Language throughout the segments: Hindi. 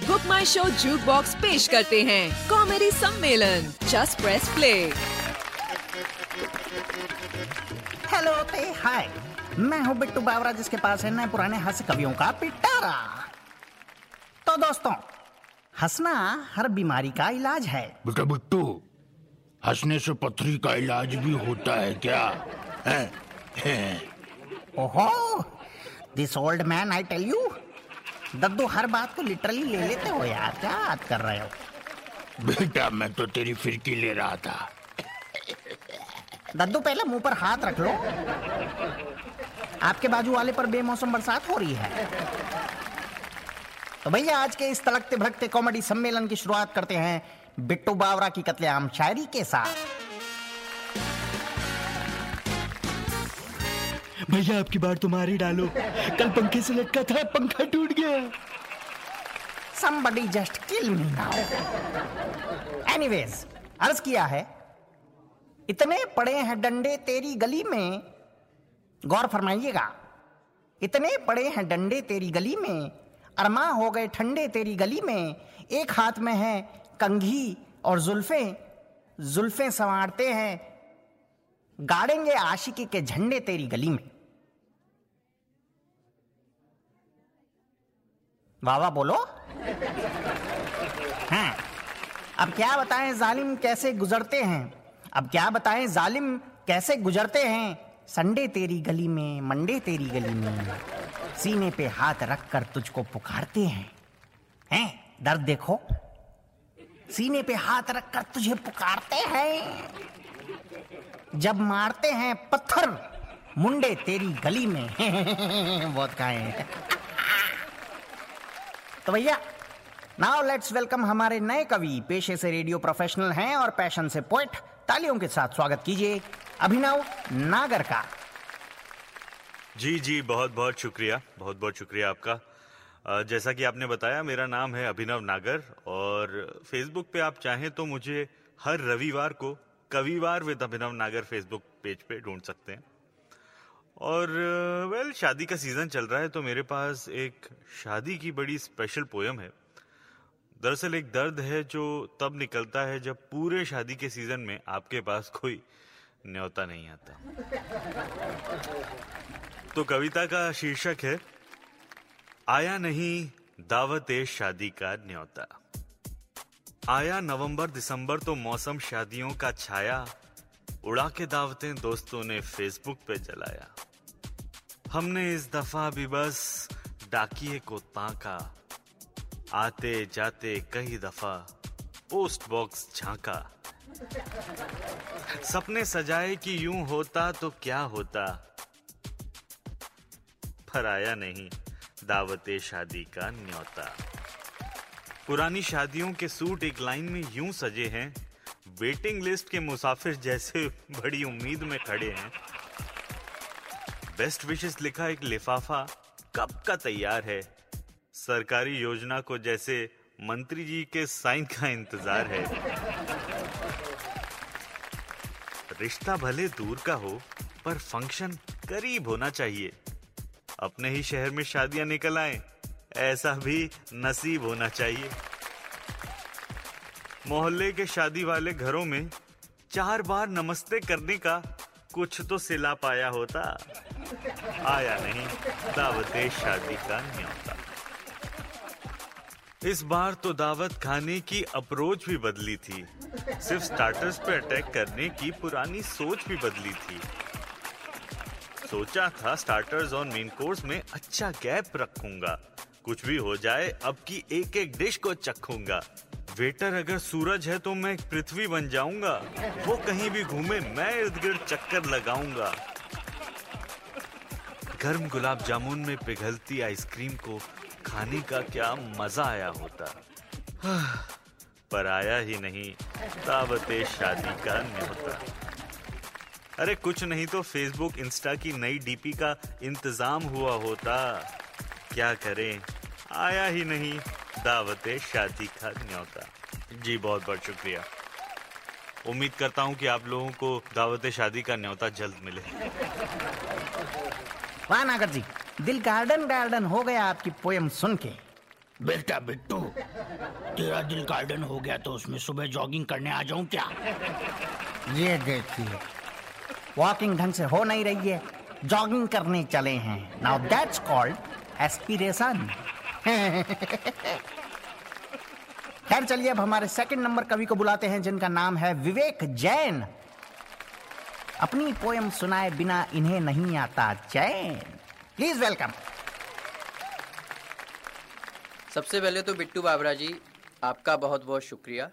बुक माई शो जूक बॉक्स पेश करते हैं। कॉमेडी सम्मेलन। जस्ट प्रेस प्ले हेलो ते हाय मैं हूँ बिट्टू बावरा जिसके पास है नए पुराने हंस कवियों का पिटारा। तो दोस्तों हंसना हर बीमारी का इलाज है। बेटा बिट्टू हंसने से पथरी का इलाज भी होता है क्या? है, है। ओहो this old man I tell you दद्दू हर बात को लिटरली ले लेते हो यार। क्या बात कर रहे हो? बेटा मैं तो तेरी फिरकी ले रहा था। दद्दू पहले मुँह पर हाथ रख लो। आपके बाजू वाले पर बेमौसम बरसात हो रही है। तो भैया आज के इस तड़कते भड़कते कॉमेडी सम्मेलन की शुरुआत करते हैं बिट्टू बावरा की कत्लेआम शायरी के साथ। भैया, आपकी बार तुम्हारी डालो। कल पंखे से लटका था, पंखा टूट गया। Somebody just kill me now. Anyways, अर्ज़ किया है, इतने पड़े हैं डंडे तेरी गली में, गौर फरमाइएगा, इतने पड़े हैं डंडे तेरी गली में, अरमा हो गए ठंडे तेरी गली में, एक हाथ में है कंघी और जुल्फे जुल्फे संवारते हैं, गाड़ेंगे आशिकी के झंडे तेरी गली में। वाह बोलो। हाँ। अब क्या बताएँ जालिम कैसे गुजरते हैं? अब क्या बताएँ जालिम कैसे गुजरते हैं? संडे तेरी गली में मंडे तेरी गली में सीने पे हाथ रखकर तुझको पुकारते हैं। हैं? दर्द देखो। सीने पे हाथ रख कर तुझे पुकारते हैं। जब मारते हैं पत्थर मुंडे तेरी गली में। बहुत खाए तो भैया नाउ लेट्स वेलकम हमारे नए कवि, पेशे से रेडियो प्रोफेशनल हैं और पैशन से पोइट तालियों के साथ स्वागत कीजिए अभिनव नागर का जी जी, बहुत बहुत शुक्रिया, बहुत बहुत शुक्रिया आपका। जैसा कि आपने बताया, मेरा नाम है अभिनव नागर और फेसबुक पे आप चाहें तो मुझे हर रविवार को कविवार with Abhinav Nagar Facebook page पे ढूंढ सकते हैं। और वेल शादी का सीज़न चल रहा है तो मेरे पास एक शादी की बड़ी स्पेशल पोयम है। दरअसल एक दर्द है जो तब निकलता है जब पूरे शादी के सीज़न में आपके पास कोई न्योता नहीं आता। तो कविता का शीर्षक है, आया नहीं दावत ए शादी का न्योता। आया नवंबर, दिसंबर तो मौसम शादियों का छाया, उड़ा के दावतें दोस्तों ने फेसबुक पे जलाया। हमने इस दफ़ा भी बस डाकिए को। ताका आते जाते कई दफ़ा पोस्ट बॉक्स झांका। सपने सजाए कि यूँ होता तो क्या होता। पर आया नहीं, दावते शादी का न्योता। पुरानी शादियों के सूट एक लाइन में यूँ सजे हैं, वेटिंग लिस्ट के मुसाफिर जैसे बड़ी उम्मीद में खड़े हैं। बेस्ट विशेस लिखा एक लिफाफा कब का तैयार है? सरकारी योजना को जैसे मंत्री जी के साइन का इंतज़ार है। रिश्ता भले दूर का हो, पर फ़ंक्शन करीब होना चाहिए। अपने ही शहर में शादियाँ निकल आए, ऐसा भी नसीब होना चाहिए। मोहल्ले के शादी वाले घरों में चार बार नमस्ते करने का कुछ तो सिला पाया होता। आया नहीं, दावत शादी का न्योता इस बार तो दावत खाने की अप्रोच भी बदली थी। सिर्फ़ स्टार्टर्स पे अटैक करने की पुरानी सोच भी बदली थी। सोचा था स्टार्टर्स और मेन कोर्स में अच्छा गैप रखूँगा। कुछ भी हो जाए, अब की एक एक डिश को चखूँगा। वेटर अगर सूरज है तो मैं पृथ्वी बन जाऊँगा। वो कहीं भी घूमे, मैं इर्द गिर्द चक्कर लगाऊँगा। गर्म गुलाब जामुन में पिघलती आइसक्रीम को खाने का क्या मज़ा आया होता? पर आया ही नहीं दावते शादी का न्योता। अरे कुछ नहीं तो फेसबुक इंस्टा की नई डीपी का इंतज़ाम हुआ होता। क्या करें? आया ही नहीं दावते शादी का न्योता। जी, बहुत बहुत शुक्रिया। उम्मीद करता हूँ कि आप लोगों को दावत शादी का न्योता जल्द मिले। वाह नागर जी दिल गार्डन गार्डन हो गया आपकी पोयम सुन के। बेटा बिट्टू तेरा दिल गार्डन हो गया तो उसमें सुबह जॉगिंग करने आ जाऊँ क्या? ये देखिए वॉकिंग ढंग से हो नहीं रही है जॉगिंग करने चले हैं। नाउ दैट्स कॉल्ड एस्पिरेशन खैर चलिए अब हमारे सेकंड नंबर कवि को बुलाते हैं जिनका नाम है विवेक जैन। अपनी पोयम सुनाए बिना इन्हें नहीं आता चैन। प्लीज़ वेलकम सबसे पहले तो बिट्टू बाबरा जी, आपका बहुत बहुत शुक्रिया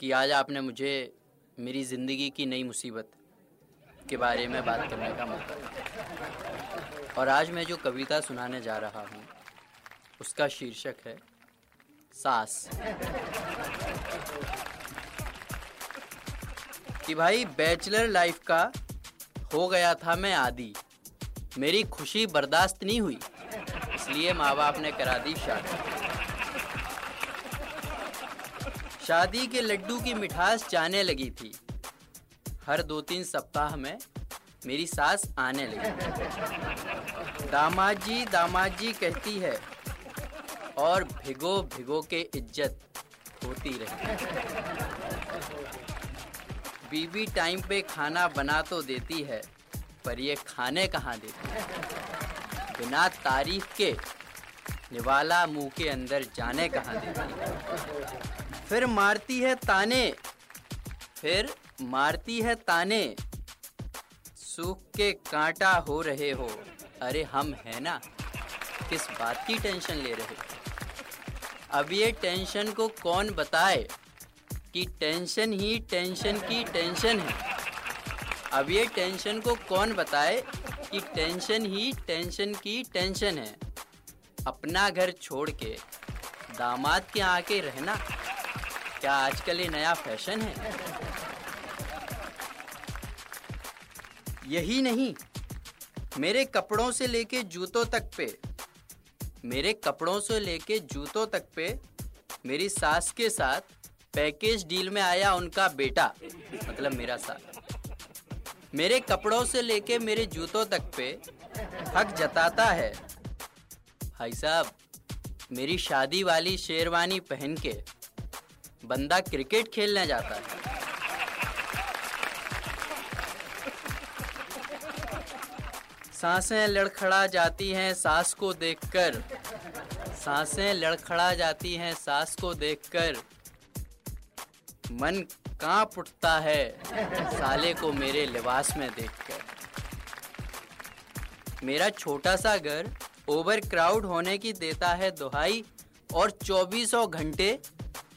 कि आज आपने मुझे मेरी ज़िंदगी की नई मुसीबत के बारे में बात करने का मौका दिया। और आज मैं जो कविता सुनाने जा रहा हूँ, उसका शीर्षक है, सास। कि भाई बैचलर लाइफ का हो गया था मैं आदि। मेरी खुशी बर्दाश्त नहीं हुई, इसलिए माँ बाप ने करा दी शादी। शादी के लड्डू की मिठास जाने लगी थी। हर दो तीन सप्ताह में मेरी सास आने लगी। दामाद जी दामाद जी कहती है, और भिगो भिगो के इज़्ज़त होती रही। बीबी टाइम पे खाना बना तो देती है, पर ये खाने कहाँ देती है? बिना तारीफ़ के निवाला मुँह के अंदर जाने कहाँ देती है? फिर मारती है ताने, फिर मारती है ताने। सूख के कांटा हो रहे हो, अरे हम है ना, किस बात की टेंशन ले रहे अब ये टेंशन को कौन बताए? कि टेंशन ही टेंशन की टेंशन है। अब ये टेंशन को कौन बताए कि टेंशन ही टेंशन की टेंशन है? अपना घर छोड़ के दामाद के आके रहना, क्या आजकल ये नया फ़ैशन है? यही नहीं, मेरे कपड़ों से लेके जूतों तक पे, मेरे कपड़ों से लेके जूतों तक पे, मेरी सास के साथ पैकेज डील में आया उनका बेटा मतलब मेरा साथ। मेरे कपड़ों से लेके मेरे जूतों तक पे हक जताता है। भाई साहब, मेरी शादी वाली शेरवानी पहन के बंदा क्रिकेट खेलने जाता है। साँसें लड़खड़ा जाती हैं सास को देखकर, साँसें लड़खड़ा जाती हैं सास को देखकर। मन काँप उठता है, साले को मेरे लिबास में देखकर। मेरा छोटा सा घर ओवर क्राउड होने की देता है दुहाई और चौबीसों घंटे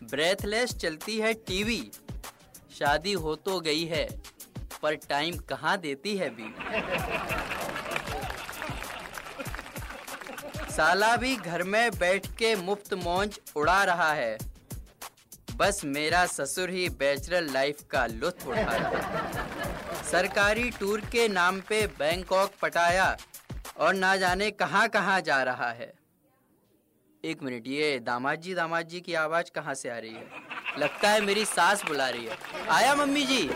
ब्रेथलेस चलती है टीवी। शादी हो तो गई है, पर टाइम कहाँ देती है भी साला भी घर में बैठ के मुफ़्त मौज उड़ा रहा है। बस मेरा ससुर ही बैचलर लाइफ का लुत्फ उठा रहा सरकारी टूर के नाम पे बैंकॉक पटाया और ना जाने कहाँ कहाँ जा रहा है। एक मिनट, ये दामाद जी दामाद जी की आवाज़ कहाँ से आ रही है? लगता है मेरी सास बुला रही है। आया मम्मी जी।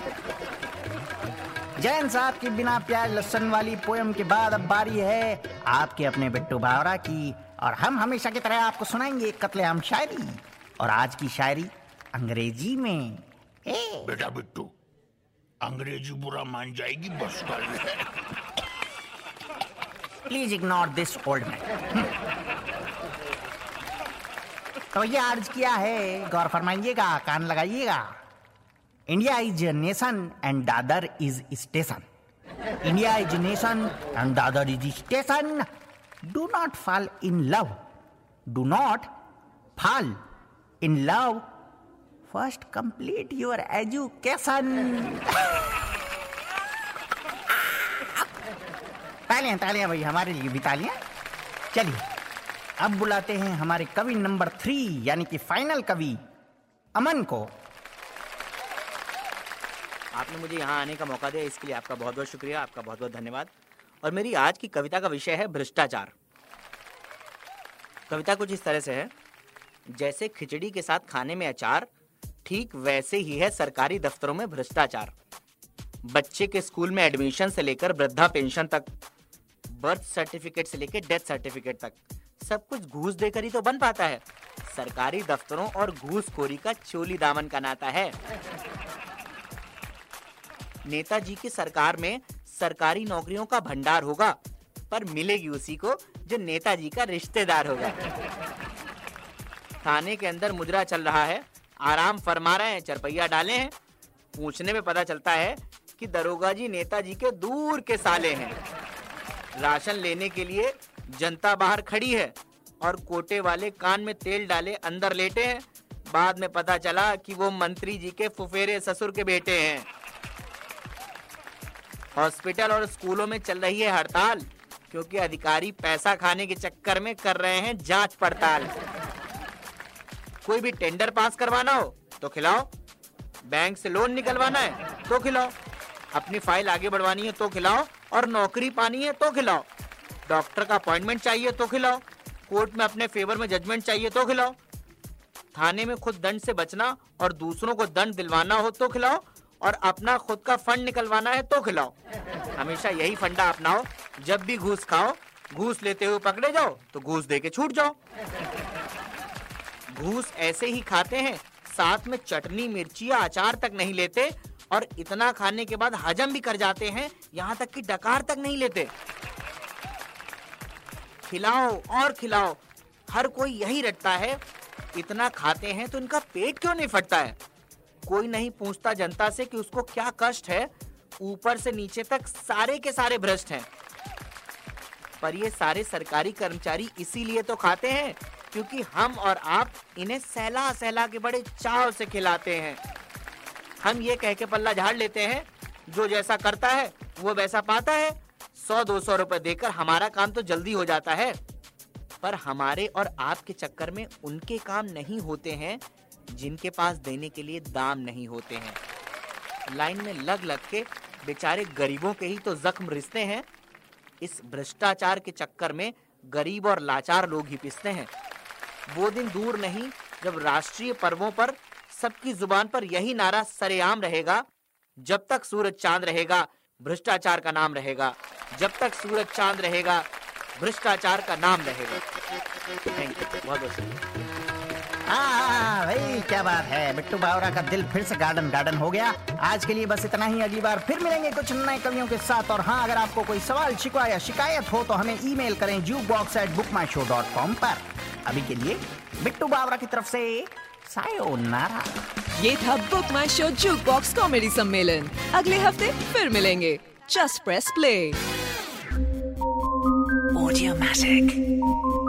जैन साहब की बिना प्याज लहसन वाली पोयम के बाद अब बारी है आपके अपने बिट्टू बावरा की। और हम हमेशा की तरह आपको सुनाएँगे कत्लेआम शायरी। और आज की शायरी अंग्रेज़ी में। ए? बेटा बिट्टू अंग्रेज़ी बुरा मान जाएगी बस कर please ignore this old man तो ये अर्ज़ किया है गौर फरमाइएगा कान लगाइएगा। India is nation and Dadar is station India is nation and Dadar is station do not fall in love do not fall in love first complete your education तालियाँ तालियाँ भाई हमारे लिए भी तालियाँ। चलिए, अब बुलाते हैं हमारे कवि नंबर थ्री यानी कि फाइनल कवि अमन को। आपने मुझे यहाँ आने का मौका दिया, इसके लिए आपका बहुत बहुत शुक्रिया, आपका बहुत बहुत धन्यवाद। और मेरी आज की कविता का विषय है भ्रष्टाचार। कविता कुछ इस तरह से है, जैसे खिचड़ी के साथ खाने में अचार ठीक वैसे ही है सरकारी दफ्तरों में भ्रष्टाचार। बच्चे के स्कूल में एडमिशन से लेकर वृद्धा पेंशन तक बर्थ सर्टिफिकेट से लेकर डेथ सर्टिफिकेट तक, सब कुछ घूस देकर ही तो बन पाता है। सरकारी दफ्तरों और घूसखोरी का चोली दामन का नाता है। नेताजी की सरकार में सरकारी नौकरियों का भंडार होगा, पर मिलेगी उसी को जो नेताजी का रिश्तेदार होगा। थाने के अंदर मुजरा चल रहा है आराम फरमा रहे हैं चरपैया डाले हैं। पूछने में पता चलता है कि दरोगा जी नेताजी के दूर के साले हैं। राशन लेने के लिए जनता बाहर खड़ी है और कोटे वाले कान में तेल डाले अंदर लेटे हैं। बाद में पता चला कि वो मंत्री जी के फुफेरे ससुर के बेटे हैं। हॉस्पिटल और स्कूलों में चल रही है हड़ताल, क्योंकि अधिकारी पैसा खाने के चक्कर में कर रहे हैं जाँच पड़ताल। कोई भी टेंडर पास करवाना हो तो खिलाओ। बैंक से लोन निकलवाना है तो खिलाओ। अपनी फ़ाइल आगे बढ़वानी है तो खिलाओ और नौकरी पानी है तो खिलाओ। डॉक्टर का अपॉइंटमेंट चाहिए तो खिलाओ। कोर्ट में अपने फेवर में जजमेंट चाहिए तो खिलाओ। थाने में खुद दंड से बचना और दूसरों को दंड दिलवाना हो तो खिलाओ और अपना खुद का फंड निकलवाना है तो खिलाओ। हमेशा यही फंडा अपनाओ। जब भी घूस खाओ, घूस लेते हुए पकड़े जाओ तो घूस दे के छूट जाओ। घूस ऐसे ही खाते हैं। साथ में चटनी, मिर्ची या अचार तक नहीं लेते और इतना खाने के बाद हजम भी कर जाते हैं, यहाँ तक कि डकार तक नहीं लेते। खिलाओ और खिलाओ, हर कोई यही रटता है, इतना खाते हैं तो इनका पेट क्यों नहीं फटता है? कोई नहीं पूछता जनता से कि उसको क्या कष्ट है, ऊपर से नीचे तक सारे के सारे भ्रष्ट हैं। पर ये सारे सरकारी कर्मचारी इसीलिए तो खाते हैं क्योंकि हम और आप इन्हें सहला सहला के बड़े चाव से खिलाते हैं। हम ये कह के पल्ला झाड़ लेते हैं, जो जैसा करता है, वो वैसा पाता है। सौ दो सौ रुपए देकर हमारा काम तो जल्दी हो जाता है। पर हमारे और आपके चक्कर में उनके काम नहीं होते हैं, जिनके पास देने के लिए दाम नहीं होते हैं। लाइन में लग लग के बेचारे गरीबों के ही तो जख्म रिसते हैं। इस भ्रष्टाचार के चक्कर में गरीब और लाचार लोग ही पिसते हैं। वो दिन दूर नहीं, जब राष्ट्रीय पर्वों पर सबकी ज़ुबान पर यही नारा सरेआम रहेगा, जब तक सूरज चाँद रहेगा, भ्रष्टाचार का नाम रहेगा, जब तक सूरज चाँद रहेगा, भ्रष्टाचार का नाम रहेगा। थैंक यू बहुत बहुत शुक्रिया। हाँ भाई, क्या बात है? बिट्टू बावरा का दिल फिर से गार्डन गार्डन हो गया। आज के लिए बस इतना ही। अगली बार फिर मिलेंगे कुछ नए कवियों के साथ। और हाँ अगर आपको कोई सवाल, शिकवा या शिकायत हो तो हमें ईमेल करें jukebox at book my show dot com पर। अभी के लिए बिट्टू बावरा की तरफ़ से सायोनारा। ये था book my show jukebox comedy सम्मेलन अगले हफ़्ते फिर मिलेंगे। Just press play Audiomatic.